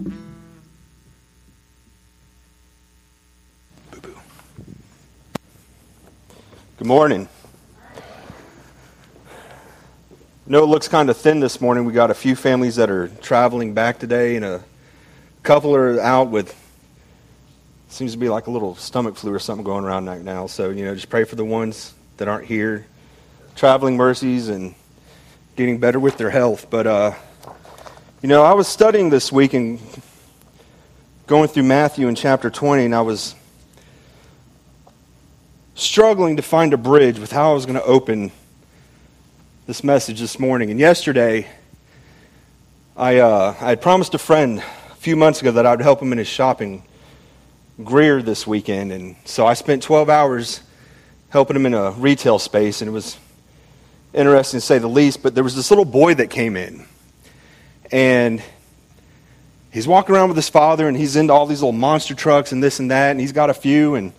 Boo-boo. Good morning. I know it looks kind of thin this morning. We got a few families that are traveling back today, and a couple are out with seems to be like a little stomach flu or something going around right now. So you know, just pray for the ones that aren't here, traveling mercies and getting better with their health. But uh, you know, I was studying this week and going through Matthew in chapter 20, and I was struggling to find a bridge with how I was going to open this message this morning. And yesterday, I, uh, I had promised a friend a few months ago that I would help him in his shopping Greer this weekend. And so I spent 12 hours helping him in a retail space, and it was interesting to say the least. But there was this little boy that came in, and he's walking around with his father, and he's into all these little monster trucks and this and that, and he's got a few, and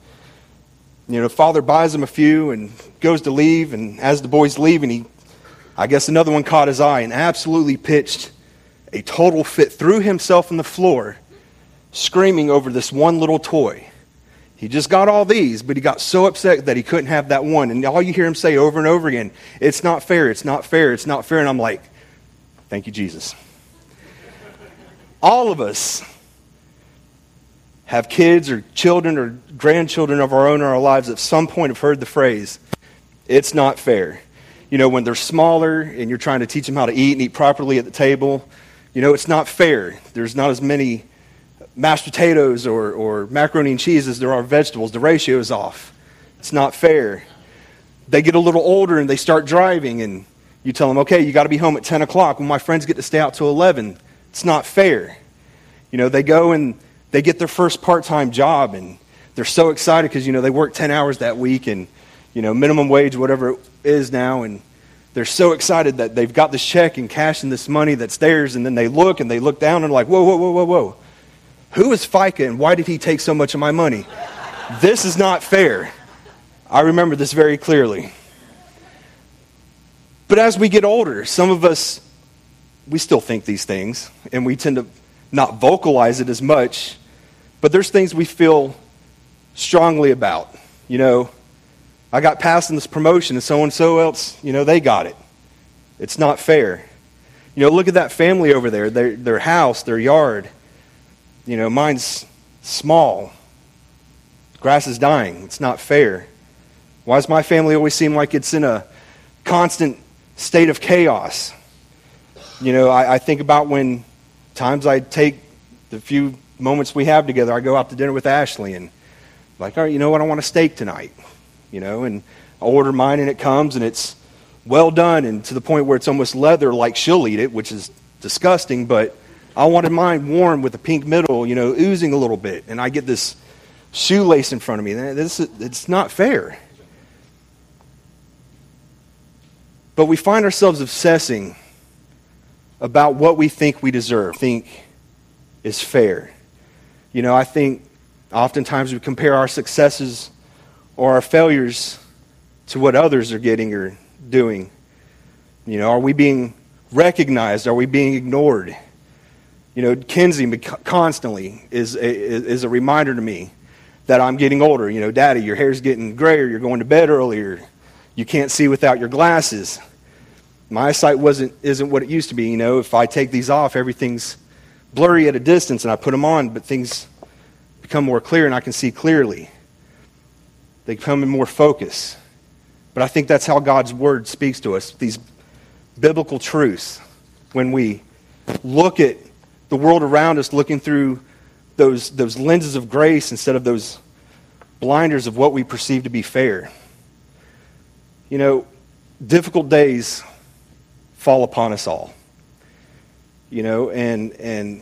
you know, father buys him a few and goes to leave, and as the boy's leaving, he I guess another one caught his eye and absolutely pitched a total fit, threw himself on the floor, screaming over this one little toy. He just got all these, but he got so upset that he couldn't have that one. And all you hear him say over and over again, it's not fair, it's not fair, it's not fair. And I'm like, thank you, Jesus. All of us have kids or children or grandchildren of our own in our lives at some point have heard the phrase, it's not fair you know, when they're smaller and you're trying to teach them how to eat and eat properly at the table, you know, it's not fair. There's not as many mashed potatoes or, or macaroni and cheese as there are vegetables. The ratio is off. It's not fair. They get a little older and they start driving, and you tell them, okay, you got to be home at 10 o'clock. When my friends get to stay out till 11, it's not fair. You know, they go and they get their first part time job, and they're so excited because, you know, they work 10 hours that week and, you know, minimum wage, whatever it is now, and they're so excited that they've got this check and cash and this money that's theirs, and then they look and they look down and like, whoa, whoa, whoa, whoa, whoa. Who is FICA and why did he take so much of my money? this is not fair. I remember this very clearly. But as we get older, some of us, we still think these things, and we tend to not vocalize it as much, but there's things we feel strongly about. You know, I got passed in this promotion and so and so else, you know, they got it. It's not fair. You know, look at that family over there, their, their house, their yard. You know, mine's small. Grass is dying. It's not fair. Why does my family always seem like it's in a constant state of chaos? You know, I, I think about when times I take the few moments we have together, I go out to dinner with Ashley and, like, all right, you know what? I want a steak tonight you know, and I order mine and it comes and it's well done and to the point where it's almost leather like she'll eat it, which is disgusting, but I wanted mine warm with a pink middle, you know, oozing a little bit. And I get this shoelace in front of me. This, it's not fair. But we find ourselves obsessing about what we think we deserve, think is fair. You know, I think oftentimes we compare our successes or our failures to what others are getting or doing? You know, are we being recognized? Are we being ignored? You know, Kinsey constantly is a, is a reminder to me that I'm getting older. You know, Daddy, your hair's getting grayer. You're going to bed earlier. You can't see without your glasses. My eyesight wasn't isn't what it used to be. You know, if I take these off, everything's blurry at a distance, and I put them on, but things become more clear, and I can see clearly. They come in more focus. But I think that's how God's word speaks to us these biblical truths. When we look at the world around us, looking through those, those lenses of grace instead of those blinders of what we perceive to be fair. You know, difficult days fall upon us all. You know, and and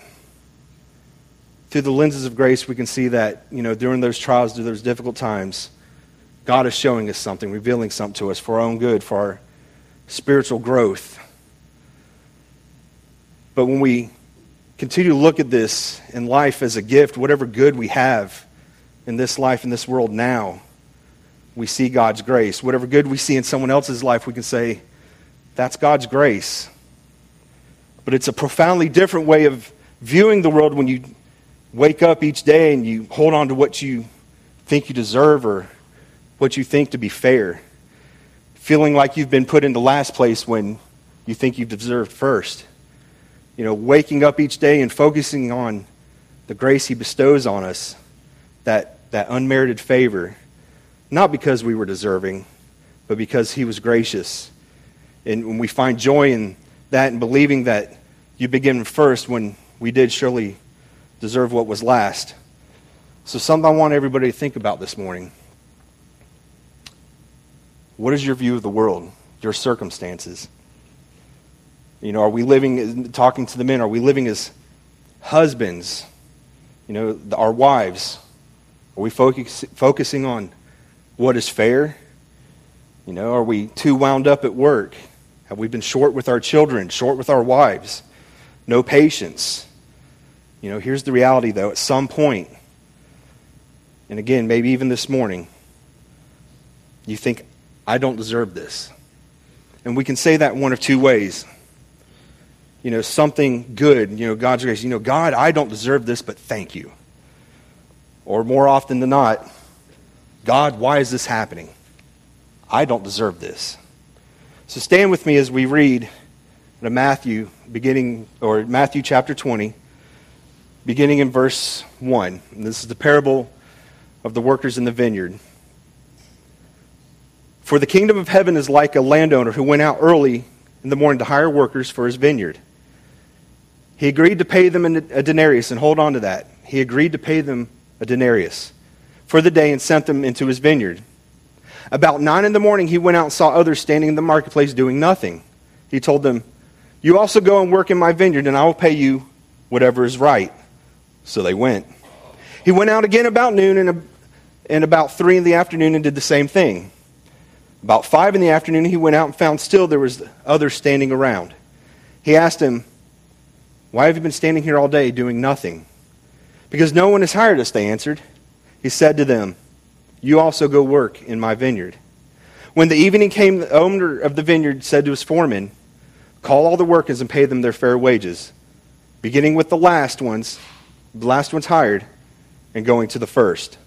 through the lenses of grace, we can see that, you know, during those trials, during those difficult times, God is showing us something, revealing something to us for our own good, for our spiritual growth. But when we continue to look at this in life as a gift, whatever good we have in this life, in this world now, we see God's grace. Whatever good we see in someone else's life, we can say, that's God's grace. But it's a profoundly different way of viewing the world when you wake up each day and you hold on to what you think you deserve or what you think to be fair. Feeling like you've been put into last place when you think you've deserved first. You know, waking up each day and focusing on the grace He bestows on us, that, that unmerited favor, not because we were deserving, but because He was gracious. And when we find joy in that and believing that you begin first when we did surely deserve what was last. So, something I want everybody to think about this morning. What is your view of the world, your circumstances? You know, are we living, talking to the men, are we living as husbands? You know, our wives? Are we focus, focusing on what is fair? You know, are we too wound up at work? Have we been short with our children, short with our wives? No patience? You know, here's the reality, though. At some point, and again, maybe even this morning, you think, I don't deserve this. And we can say that one of two ways. You know, something good, you know, God's grace. You know, God, I don't deserve this, but thank you. Or more often than not, God, why is this happening? I don't deserve this. So stand with me as we read Matthew beginning or Matthew chapter 20 beginning in verse 1. And this is the parable of the workers in the vineyard. For the kingdom of heaven is like a landowner who went out early in the morning to hire workers for his vineyard. He agreed to pay them a denarius, and hold on to that. He agreed to pay them a denarius for the day and sent them into his vineyard. About nine in the morning, he went out and saw others standing in the marketplace doing nothing. He told them, You also go and work in my vineyard, and I will pay you whatever is right. So they went. He went out again about noon and, and about three in the afternoon and did the same thing. About five in the afternoon, he went out and found still there was others standing around. He asked him, Why have you been standing here all day doing nothing? Because no one has hired us, they answered. He said to them, You also go work in my vineyard. When the evening came, the owner of the vineyard said to his foreman, Call all the workers and pay them their fair wages, beginning with the last ones the last one's hired, and going to the first.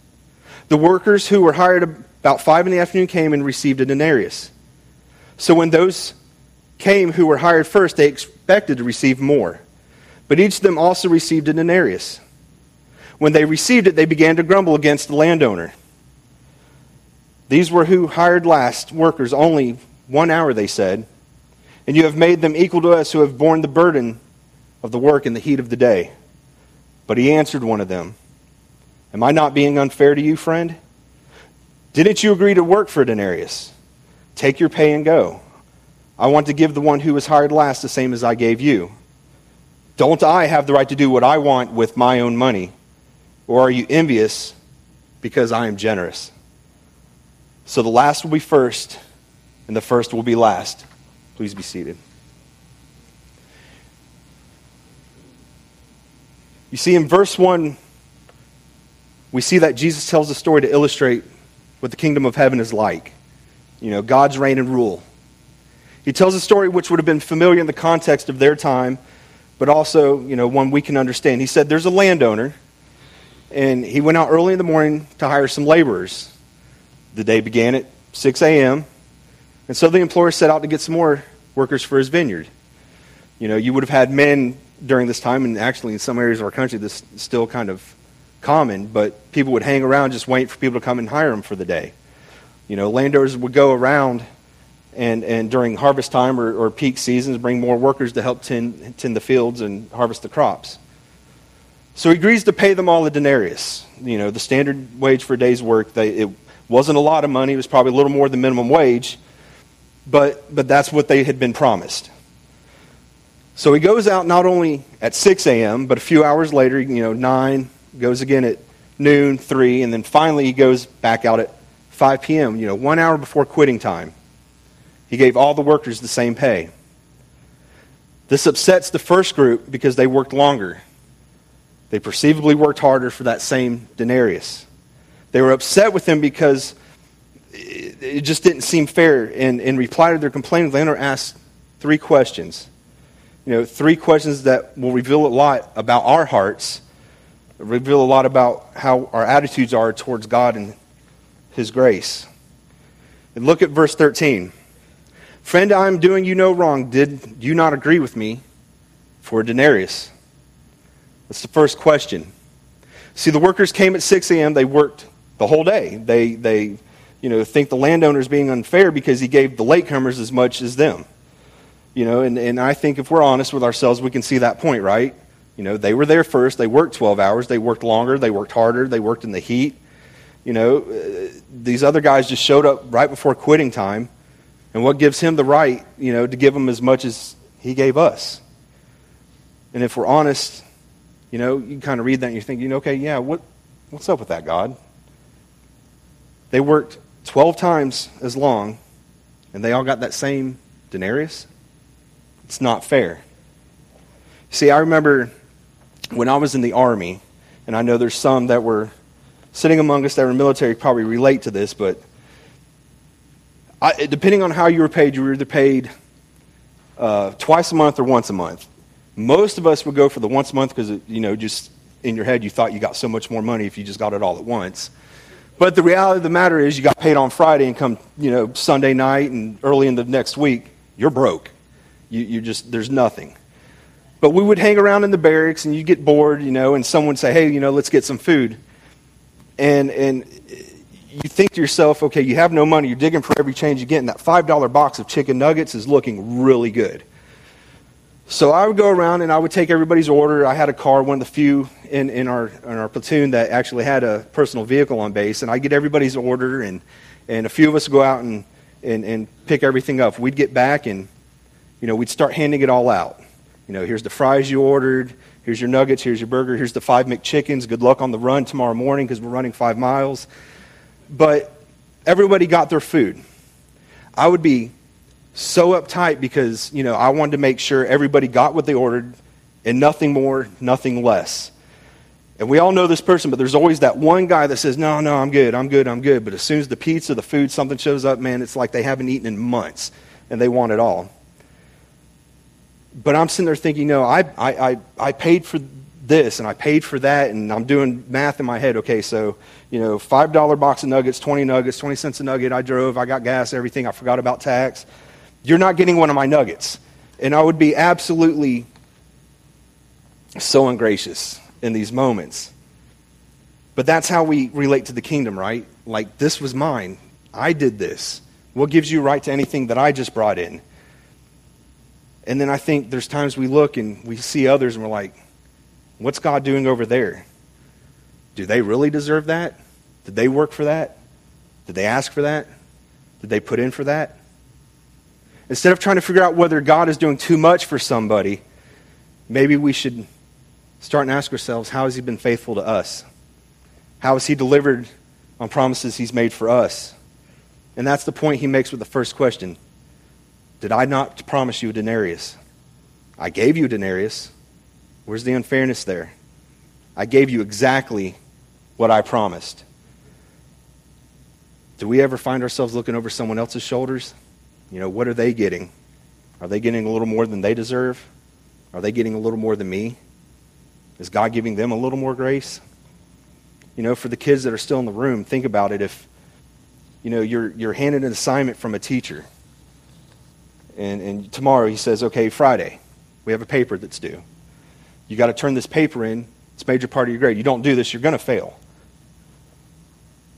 The workers who were hired about five in the afternoon came and received a denarius. So when those came who were hired first, they expected to receive more. But each of them also received a denarius. When they received it, they began to grumble against the landowner. These were who hired last workers only one hour, they said, and you have made them equal to us who have borne the burden of the work in the heat of the day. But he answered one of them, Am I not being unfair to you, friend? Didn't you agree to work for denarius? Take your pay and go. I want to give the one who was hired last the same as I gave you. Don't I have the right to do what I want with my own money? Or are you envious because I am generous? So the last will be first, and the first will be last. Please be seated. You see, in verse 1, we see that Jesus tells a story to illustrate what the kingdom of heaven is like. You know, God's reign and rule. He tells a story which would have been familiar in the context of their time, but also, you know, one we can understand. He said, There's a landowner, and he went out early in the morning to hire some laborers. The day began at 6 a.m., and so the employer set out to get some more workers for his vineyard. You know, you would have had men during this time, and actually in some areas of our country, this is still kind of common, but people would hang around just waiting for people to come and hire them for the day. You know, landowners would go around and, and during harvest time or, or peak seasons bring more workers to help tend, tend the fields and harvest the crops. So he agrees to pay them all a denarius, you know, the standard wage for a day's work. They, it wasn't a lot of money, it was probably a little more than minimum wage, but, but that's what they had been promised. So he goes out not only at 6 a.m., but a few hours later, you know, 9, goes again at noon, 3, and then finally he goes back out at 5 p.m., you know, one hour before quitting time. He gave all the workers the same pay. This upsets the first group because they worked longer. They perceivably worked harder for that same denarius. They were upset with him because it just didn't seem fair. And in reply to their complaint, the landowner asked three questions. You know, three questions that will reveal a lot about our hearts, reveal a lot about how our attitudes are towards God and His grace. And look at verse 13. Friend, I am doing you no wrong. Did you not agree with me for a denarius? That's the first question. See, the workers came at 6 a.m., they worked the whole day. They, they you know, think the landowner is being unfair because he gave the latecomers as much as them. You know, and, and I think if we're honest with ourselves, we can see that point, right? You know, they were there first. They worked 12 hours. They worked longer. They worked harder. They worked in the heat. You know, uh, these other guys just showed up right before quitting time. And what gives him the right, you know, to give them as much as he gave us? And if we're honest, you know, you kind of read that and you're thinking, okay, yeah, what, what's up with that, God? They worked 12 times as long, and they all got that same denarius? It's not fair. See, I remember when I was in the Army, and I know there's some that were sitting among us that were military probably relate to this, but I, depending on how you were paid, you were either paid uh, twice a month or once a month. Most of us would go for the once a month because, you know, just in your head you thought you got so much more money if you just got it all at once. But the reality of the matter is, you got paid on Friday and come, you know, Sunday night and early in the next week, you're broke. You, you just, there's nothing. But we would hang around in the barracks and you get bored, you know, and someone would say, hey, you know, let's get some food. And, and you think to yourself, okay, you have no money, you're digging for every change you get, and that $5 box of chicken nuggets is looking really good. So I would go around and I would take everybody's order. I had a car, one of the few in, in, our, in our platoon that actually had a personal vehicle on base, and I'd get everybody's order, and, and a few of us would go out and, and, and pick everything up. We'd get back and, you know, we'd start handing it all out. You know, here's the fries you ordered, here's your nuggets, here's your burger, here's the five McChickens. Good luck on the run tomorrow morning because we're running five miles. But everybody got their food. I would be so uptight because, you know, I wanted to make sure everybody got what they ordered and nothing more, nothing less. And we all know this person, but there's always that one guy that says, No, no, I'm good, I'm good, I'm good. But as soon as the pizza, the food, something shows up, man, it's like they haven't eaten in months and they want it all. But I'm sitting there thinking, No, I, I, I, I paid for this and I paid for that, and I'm doing math in my head. Okay, so, you know, $5 box of nuggets, 20 nuggets, 20 cents a nugget. I drove, I got gas, everything. I forgot about tax. You're not getting one of my nuggets. And I would be absolutely so ungracious in these moments. But that's how we relate to the kingdom, right? Like, this was mine. I did this. What gives you right to anything that I just brought in? And then I think there's times we look and we see others and we're like, what's God doing over there? Do they really deserve that? Did they work for that? Did they ask for that? Did they put in for that? Instead of trying to figure out whether God is doing too much for somebody, maybe we should start and ask ourselves how has He been faithful to us? How has He delivered on promises He's made for us? And that's the point He makes with the first question Did I not promise you a denarius? I gave you a denarius. Where's the unfairness there? I gave you exactly what I promised. Do we ever find ourselves looking over someone else's shoulders? You know, what are they getting? Are they getting a little more than they deserve? Are they getting a little more than me? Is God giving them a little more grace? You know, for the kids that are still in the room, think about it. If, you know, you're, you're handed an assignment from a teacher, and, and tomorrow he says, okay, Friday, we have a paper that's due. You got to turn this paper in. It's a major part of your grade. You don't do this, you're going to fail.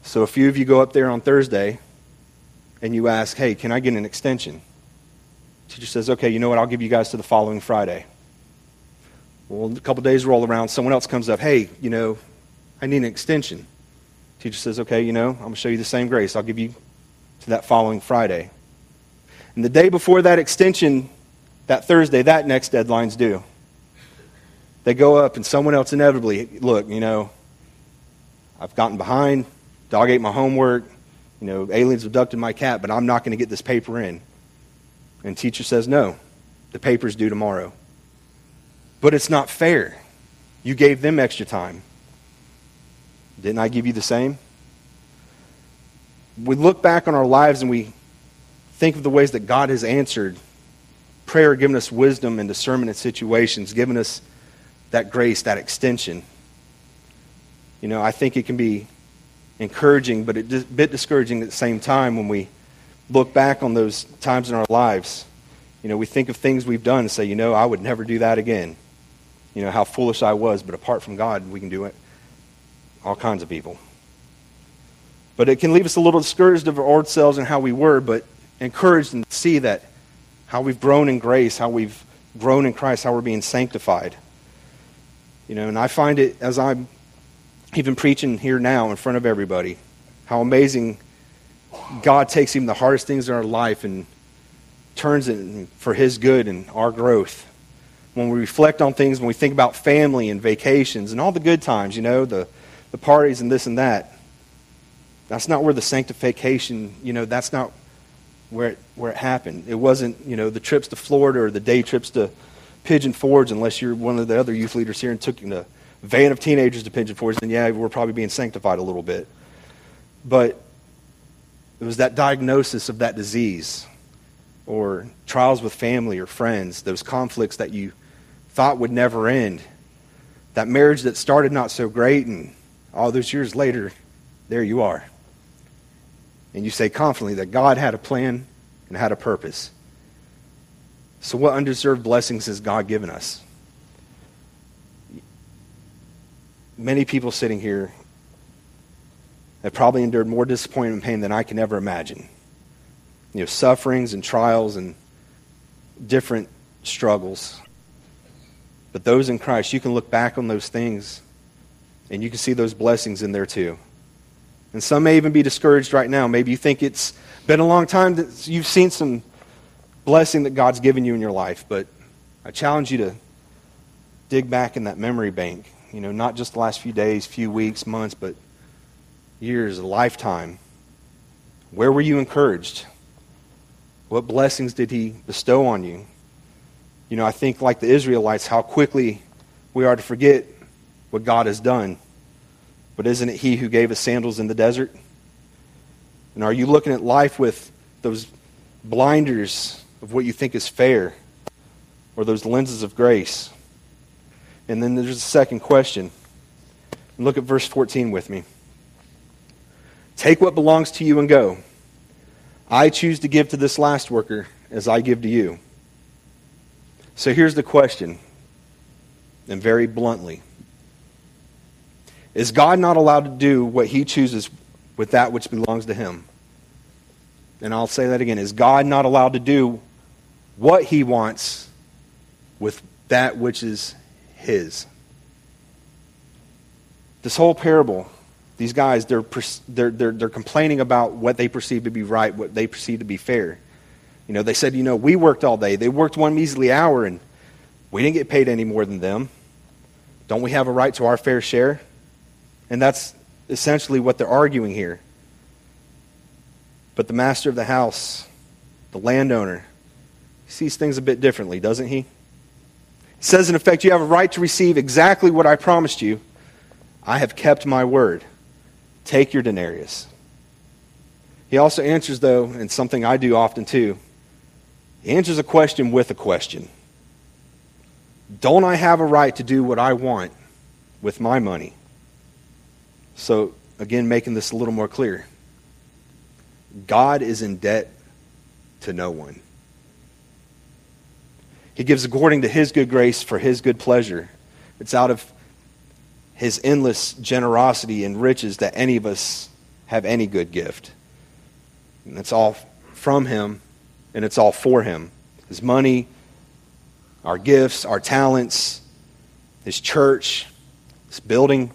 So a few of you go up there on Thursday and you ask, hey, can I get an extension? Teacher says, okay, you know what? I'll give you guys to the following Friday. Well, a couple days roll around. Someone else comes up, hey, you know, I need an extension. Teacher says, okay, you know, I'm going to show you the same grace. I'll give you to that following Friday. And the day before that extension, that Thursday, that next deadline's due. They go up, and someone else inevitably, look, you know, I've gotten behind, dog ate my homework, you know, aliens abducted my cat, but I'm not going to get this paper in. And teacher says, no, the paper's due tomorrow. But it's not fair. You gave them extra time. Didn't I give you the same? We look back on our lives and we think of the ways that God has answered prayer given us wisdom and discernment in situations, given us that grace, that extension. You know, I think it can be encouraging, but a bit discouraging at the same time when we look back on those times in our lives. You know, we think of things we've done and say, you know, I would never do that again. You know, how foolish I was, but apart from God, we can do it. All kinds of people. But it can leave us a little discouraged of our old selves and how we were, but encouraged and see that how we've grown in grace, how we've grown in Christ, how we're being sanctified. You know, and I find it as I'm even preaching here now in front of everybody, how amazing God takes even the hardest things in our life and turns it for His good and our growth. When we reflect on things, when we think about family and vacations and all the good times, you know, the, the parties and this and that, that's not where the sanctification, you know, that's not where it, where it happened. It wasn't, you know, the trips to Florida or the day trips to Pigeon Forge, unless you're one of the other youth leaders here and took in a van of teenagers to Pigeon Forge, then yeah, we're probably being sanctified a little bit. But it was that diagnosis of that disease or trials with family or friends, those conflicts that you thought would never end, that marriage that started not so great, and all those years later, there you are. And you say confidently that God had a plan and had a purpose. So, what undeserved blessings has God given us? Many people sitting here have probably endured more disappointment and pain than I can ever imagine. You know, sufferings and trials and different struggles. But those in Christ, you can look back on those things and you can see those blessings in there too. And some may even be discouraged right now. Maybe you think it's been a long time that you've seen some blessing that God's given you in your life, but I challenge you to dig back in that memory bank. You know, not just the last few days, few weeks, months, but years, a lifetime. Where were you encouraged? What blessings did He bestow on you? You know, I think, like the Israelites, how quickly we are to forget what God has done. But isn't it He who gave us sandals in the desert? And are you looking at life with those blinders of what you think is fair or those lenses of grace? And then there's a second question. Look at verse 14 with me. Take what belongs to you and go. I choose to give to this last worker as I give to you. So here's the question, and very bluntly Is God not allowed to do what he chooses with that which belongs to him? And I'll say that again. Is God not allowed to do what he wants with that which is his? This whole parable these guys, they're, they're, they're, they're complaining about what they perceive to be right, what they perceive to be fair. You know, they said, you know, we worked all day. They worked one measly hour, and we didn't get paid any more than them. Don't we have a right to our fair share? And that's essentially what they're arguing here. But the master of the house, the landowner, sees things a bit differently, doesn't he? Says, in effect, you have a right to receive exactly what I promised you. I have kept my word. Take your denarius. He also answers, though, and something I do often too, he answers a question with a question. Don't I have a right to do what I want with my money? So, again, making this a little more clear. God is in debt to no one. He gives according to his good grace for his good pleasure. It's out of his endless generosity and riches that any of us have any good gift. And it's all from him and it's all for him. His money, our gifts, our talents, his church, his building.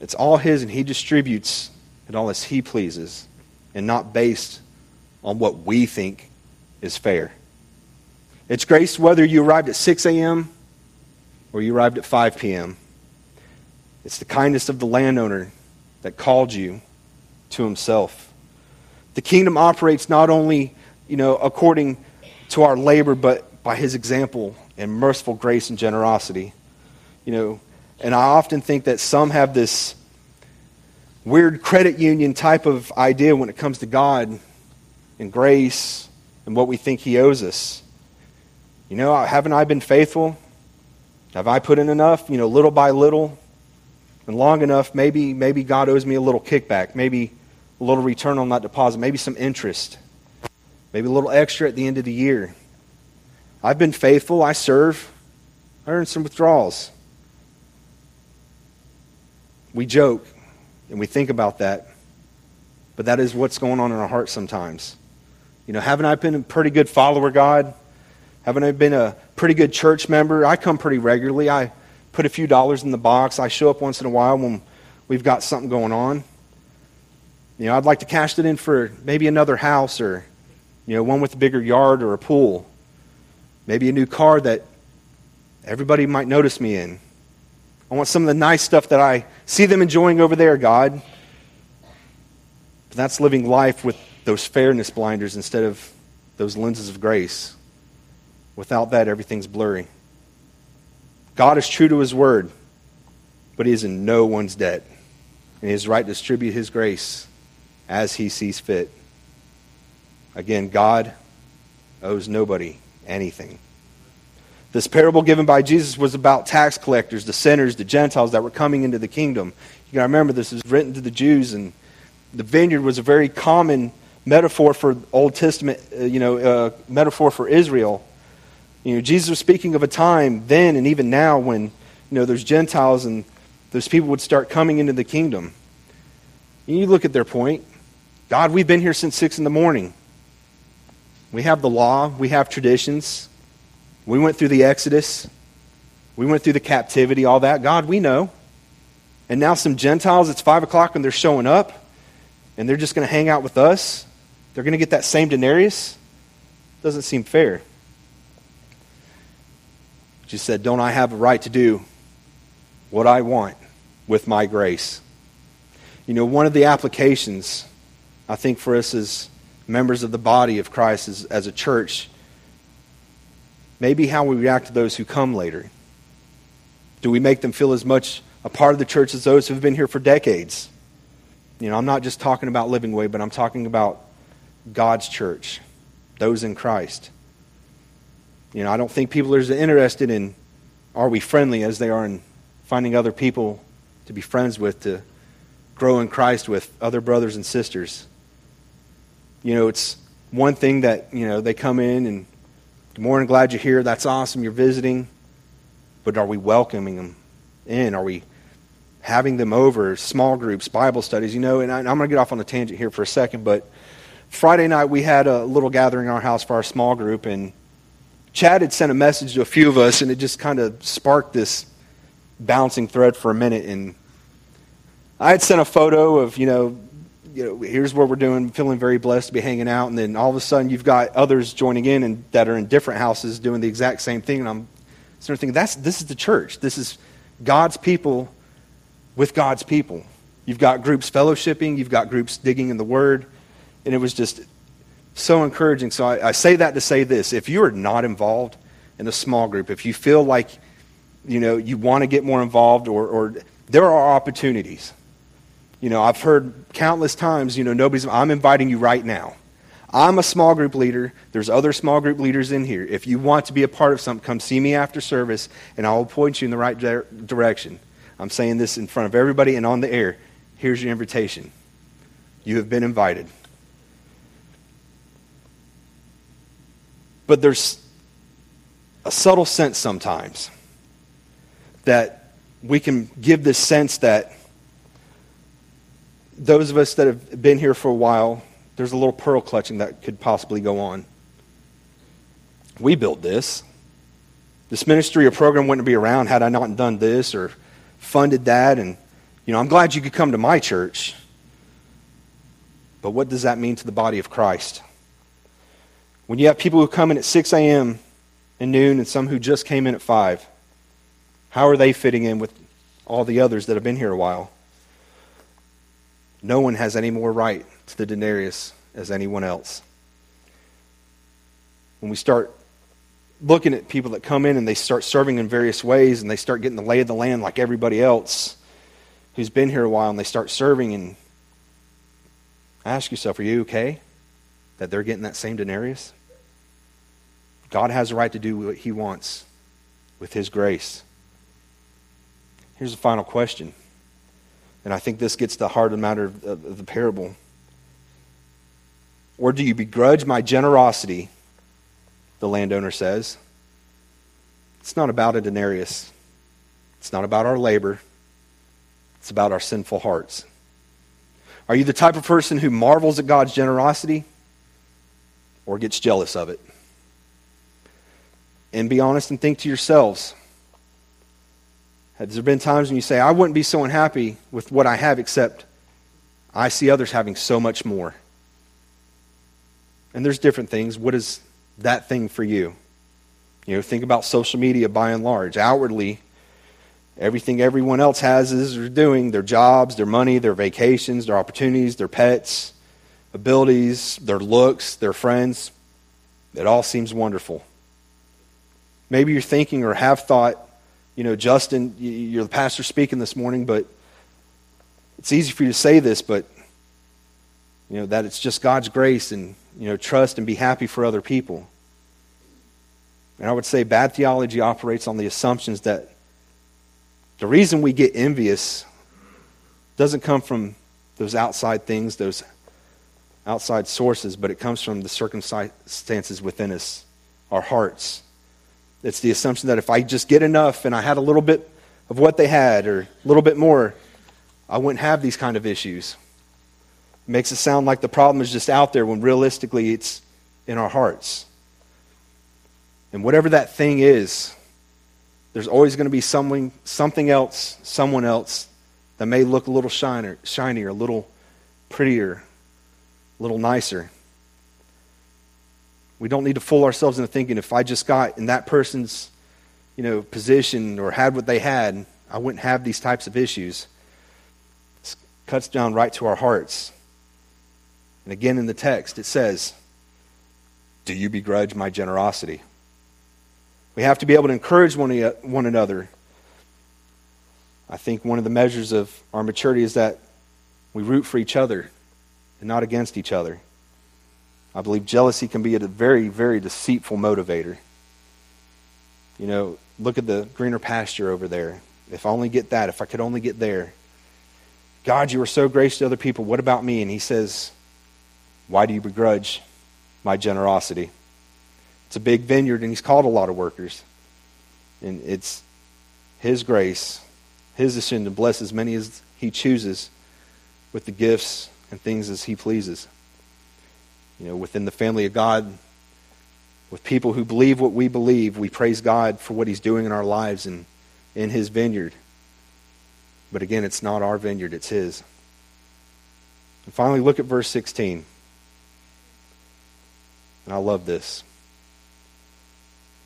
It's all his and he distributes it all as he pleases and not based on what we think is fair. It's grace whether you arrived at 6 a.m or you arrived at 5 p.m. It's the kindness of the landowner that called you to himself. The kingdom operates not only, you know, according to our labor, but by his example and merciful grace and generosity. You know, and I often think that some have this weird credit union type of idea when it comes to God and grace and what we think He owes us. You know, haven't I been faithful? Have I put in enough? You know, little by little and long enough, maybe, maybe God owes me a little kickback, maybe a little return on that deposit, maybe some interest, maybe a little extra at the end of the year. I've been faithful. I serve. I earn some withdrawals. We joke and we think about that, but that is what's going on in our hearts sometimes. You know, haven't I been a pretty good follower, God? Haven't I been a pretty good church member? I come pretty regularly. I put a few dollars in the box. I show up once in a while when we've got something going on. You know, I'd like to cash it in for maybe another house or, you know, one with a bigger yard or a pool. Maybe a new car that everybody might notice me in. I want some of the nice stuff that I see them enjoying over there, God. But that's living life with those fairness blinders instead of those lenses of grace. Without that, everything's blurry. God is true to his word, but he is in no one's debt. And he has right to distribute his grace as he sees fit. Again, God owes nobody anything. This parable given by Jesus was about tax collectors, the sinners, the Gentiles that were coming into the kingdom. You got to remember this was written to the Jews, and the vineyard was a very common metaphor for Old Testament, uh, you know, uh, metaphor for Israel. You know, Jesus was speaking of a time then and even now when, you know, there's Gentiles and those people would start coming into the kingdom. And you look at their point. God, we've been here since 6 in the morning. We have the law, we have traditions. We went through the Exodus, we went through the captivity, all that. God, we know. And now some Gentiles, it's 5 o'clock and they're showing up, and they're just going to hang out with us. They're going to get that same denarius. Doesn't seem fair. She said, Don't I have a right to do what I want with my grace? You know, one of the applications, I think, for us as members of the body of Christ as, as a church, maybe how we react to those who come later. Do we make them feel as much a part of the church as those who have been here for decades? You know, I'm not just talking about Living Way, but I'm talking about God's church, those in Christ. You know, I don't think people are as interested in are we friendly as they are in finding other people to be friends with, to grow in Christ with other brothers and sisters. You know, it's one thing that, you know, they come in and, good morning, glad you're here. That's awesome. You're visiting. But are we welcoming them in? Are we having them over? Small groups, Bible studies, you know, and I, I'm going to get off on a tangent here for a second, but Friday night we had a little gathering in our house for our small group, and Chad had sent a message to a few of us, and it just kind of sparked this bouncing thread for a minute. And I had sent a photo of, you know, you know, here's what we're doing, feeling very blessed to be hanging out, and then all of a sudden you've got others joining in and that are in different houses doing the exact same thing, and I'm sort of thinking, that's this is the church. This is God's people with God's people. You've got groups fellowshipping, you've got groups digging in the Word, and it was just so encouraging. So I, I say that to say this: if you are not involved in a small group, if you feel like you know you want to get more involved, or, or there are opportunities. You know, I've heard countless times, you know, nobody's, I'm inviting you right now. I'm a small group leader. There's other small group leaders in here. If you want to be a part of something, come see me after service, and I will point you in the right di- direction. I'm saying this in front of everybody and on the air. Here's your invitation. You have been invited. But there's a subtle sense sometimes that we can give this sense that those of us that have been here for a while, there's a little pearl clutching that could possibly go on. We built this. This ministry or program wouldn't be around had I not done this or funded that. And, you know, I'm glad you could come to my church. But what does that mean to the body of Christ? When you have people who come in at 6 a.m. and noon and some who just came in at 5, how are they fitting in with all the others that have been here a while? No one has any more right to the denarius as anyone else. When we start looking at people that come in and they start serving in various ways and they start getting the lay of the land like everybody else who's been here a while and they start serving and ask yourself, are you okay that they're getting that same denarius? God has a right to do what he wants with his grace. Here's the final question. And I think this gets to the heart of the matter of, of the parable. Or do you begrudge my generosity? The landowner says. It's not about a denarius. It's not about our labor. It's about our sinful hearts. Are you the type of person who marvels at God's generosity or gets jealous of it? And be honest and think to yourselves. Has there been times when you say, I wouldn't be so unhappy with what I have except I see others having so much more? And there's different things. What is that thing for you? You know, think about social media by and large. Outwardly, everything everyone else has is they're doing their jobs, their money, their vacations, their opportunities, their pets, abilities, their looks, their friends. It all seems wonderful. Maybe you're thinking or have thought, you know, Justin, you're the pastor speaking this morning, but it's easy for you to say this, but, you know, that it's just God's grace and, you know, trust and be happy for other people. And I would say bad theology operates on the assumptions that the reason we get envious doesn't come from those outside things, those outside sources, but it comes from the circumstances within us, our hearts. It's the assumption that if I just get enough and I had a little bit of what they had or a little bit more, I wouldn't have these kind of issues. It makes it sound like the problem is just out there when realistically it's in our hearts. And whatever that thing is, there's always going to be something, something else, someone else that may look a little shiner, shinier, a little prettier, a little nicer. We don't need to fool ourselves into thinking if I just got in that person's you know, position or had what they had, I wouldn't have these types of issues. It cuts down right to our hearts. And again in the text, it says, Do you begrudge my generosity? We have to be able to encourage one, eh, one another. I think one of the measures of our maturity is that we root for each other and not against each other. I believe jealousy can be a very, very deceitful motivator. You know, look at the greener pasture over there. If I only get that, if I could only get there. God, you are so gracious to other people. What about me? And he says, Why do you begrudge my generosity? It's a big vineyard, and he's called a lot of workers. And it's his grace, his decision to bless as many as he chooses with the gifts and things as he pleases you know, within the family of God, with people who believe what we believe, we praise God for what He's doing in our lives and in His vineyard. But again, it's not our vineyard, it's His. And finally, look at verse 16. And I love this.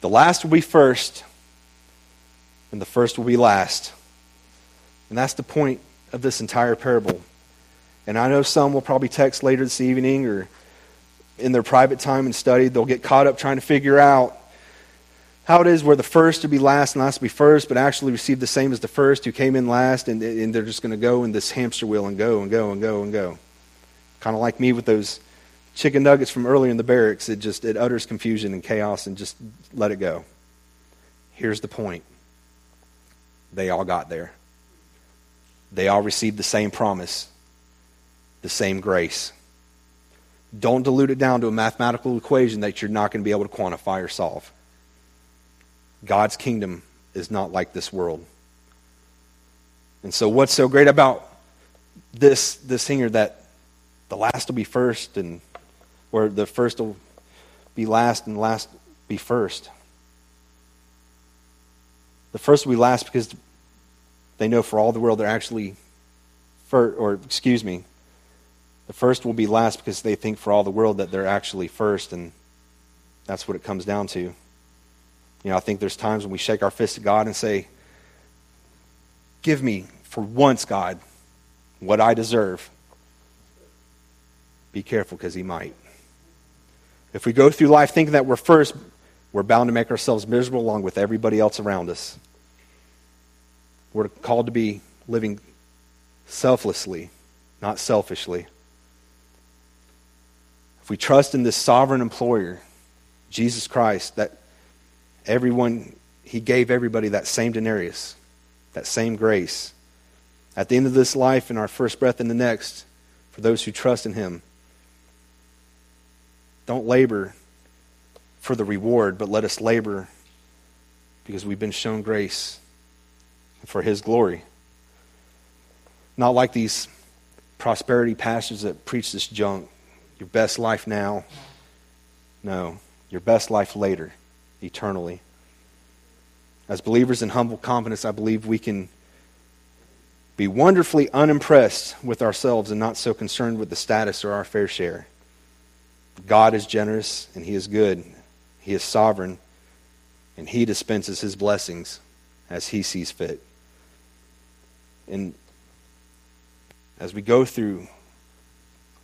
The last will be first, and the first will be last. And that's the point of this entire parable. And I know some will probably text later this evening or in their private time and study, they'll get caught up trying to figure out how it is we're the first to be last and last to be first, but actually receive the same as the first who came in last, and, and they're just going to go in this hamster wheel and go and go and go and go. Kind of like me with those chicken nuggets from earlier in the barracks. It just it utters confusion and chaos and just let it go. Here's the point. They all got there. They all received the same promise, the same grace. Don't dilute it down to a mathematical equation that you're not going to be able to quantify or solve. God's kingdom is not like this world. And so, what's so great about this, this here that the last will be first, and or the first will be last, and last be first? The first will be last because they know for all the world they're actually, first, or excuse me, the first will be last because they think for all the world that they're actually first, and that's what it comes down to. You know, I think there's times when we shake our fist at God and say, Give me, for once, God, what I deserve. Be careful because He might. If we go through life thinking that we're first, we're bound to make ourselves miserable along with everybody else around us. We're called to be living selflessly, not selfishly. If we trust in this sovereign employer, Jesus Christ, that everyone, he gave everybody that same denarius, that same grace. At the end of this life and our first breath in the next, for those who trust in him, don't labor for the reward, but let us labor because we've been shown grace for his glory. Not like these prosperity pastors that preach this junk. Your best life now. No, your best life later, eternally. As believers in humble confidence, I believe we can be wonderfully unimpressed with ourselves and not so concerned with the status or our fair share. God is generous and He is good. He is sovereign and He dispenses His blessings as He sees fit. And as we go through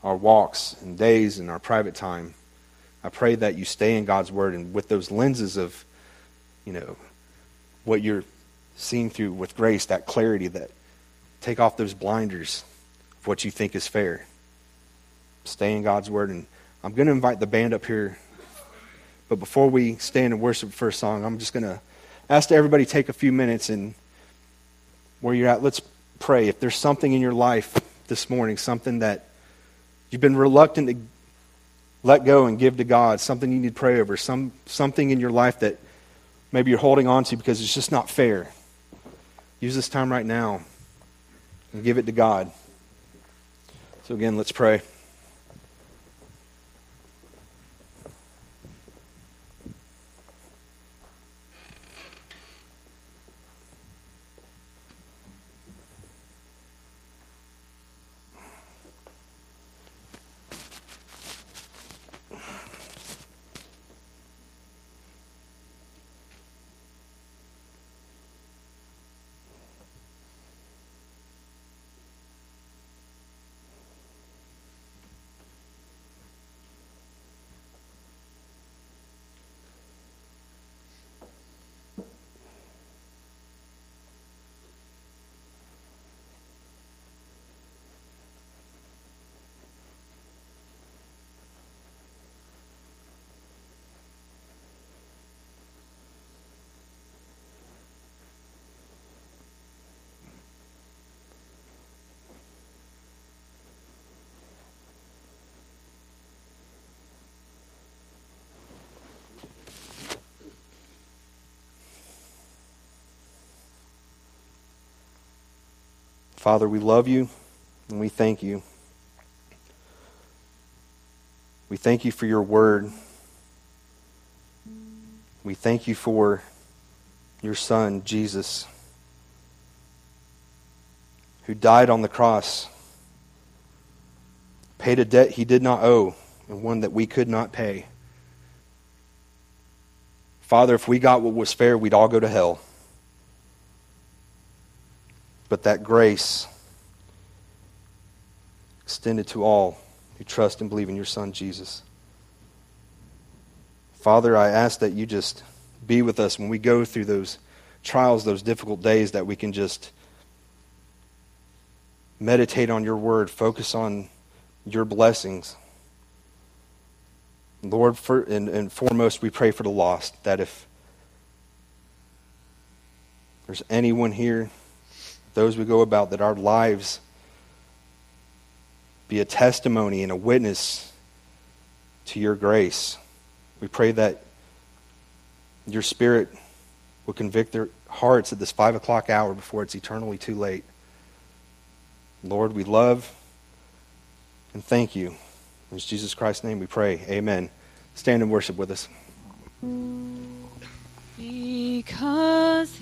our walks and days and our private time, I pray that you stay in God's Word and with those lenses of, you know, what you're seeing through with grace, that clarity, that take off those blinders of what you think is fair. Stay in God's Word. And I'm going to invite the band up here. But before we stand and worship first song, I'm just going to ask everybody take a few minutes and where you're at, let's pray. If there's something in your life this morning, something that you've been reluctant to let go and give to God, something you need to pray over, some, something in your life that maybe you're holding on to because it's just not fair. Use this time right now and give it to God. So, again, let's pray. Father, we love you and we thank you. We thank you for your word. We thank you for your son, Jesus, who died on the cross, paid a debt he did not owe, and one that we could not pay. Father, if we got what was fair, we'd all go to hell but that grace extended to all who trust and believe in your Son, Jesus. Father, I ask that you just be with us when we go through those trials, those difficult days, that we can just meditate on your word, focus on your blessings. Lord, for, and, and foremost, we pray for the lost, that if there's anyone here those we go about, that our lives be a testimony and a witness to your grace. We pray that your Spirit will convict their hearts at this five o'clock hour before it's eternally too late. Lord, we love and thank you. In Jesus Christ's name we pray. Amen. Stand and worship with us. Because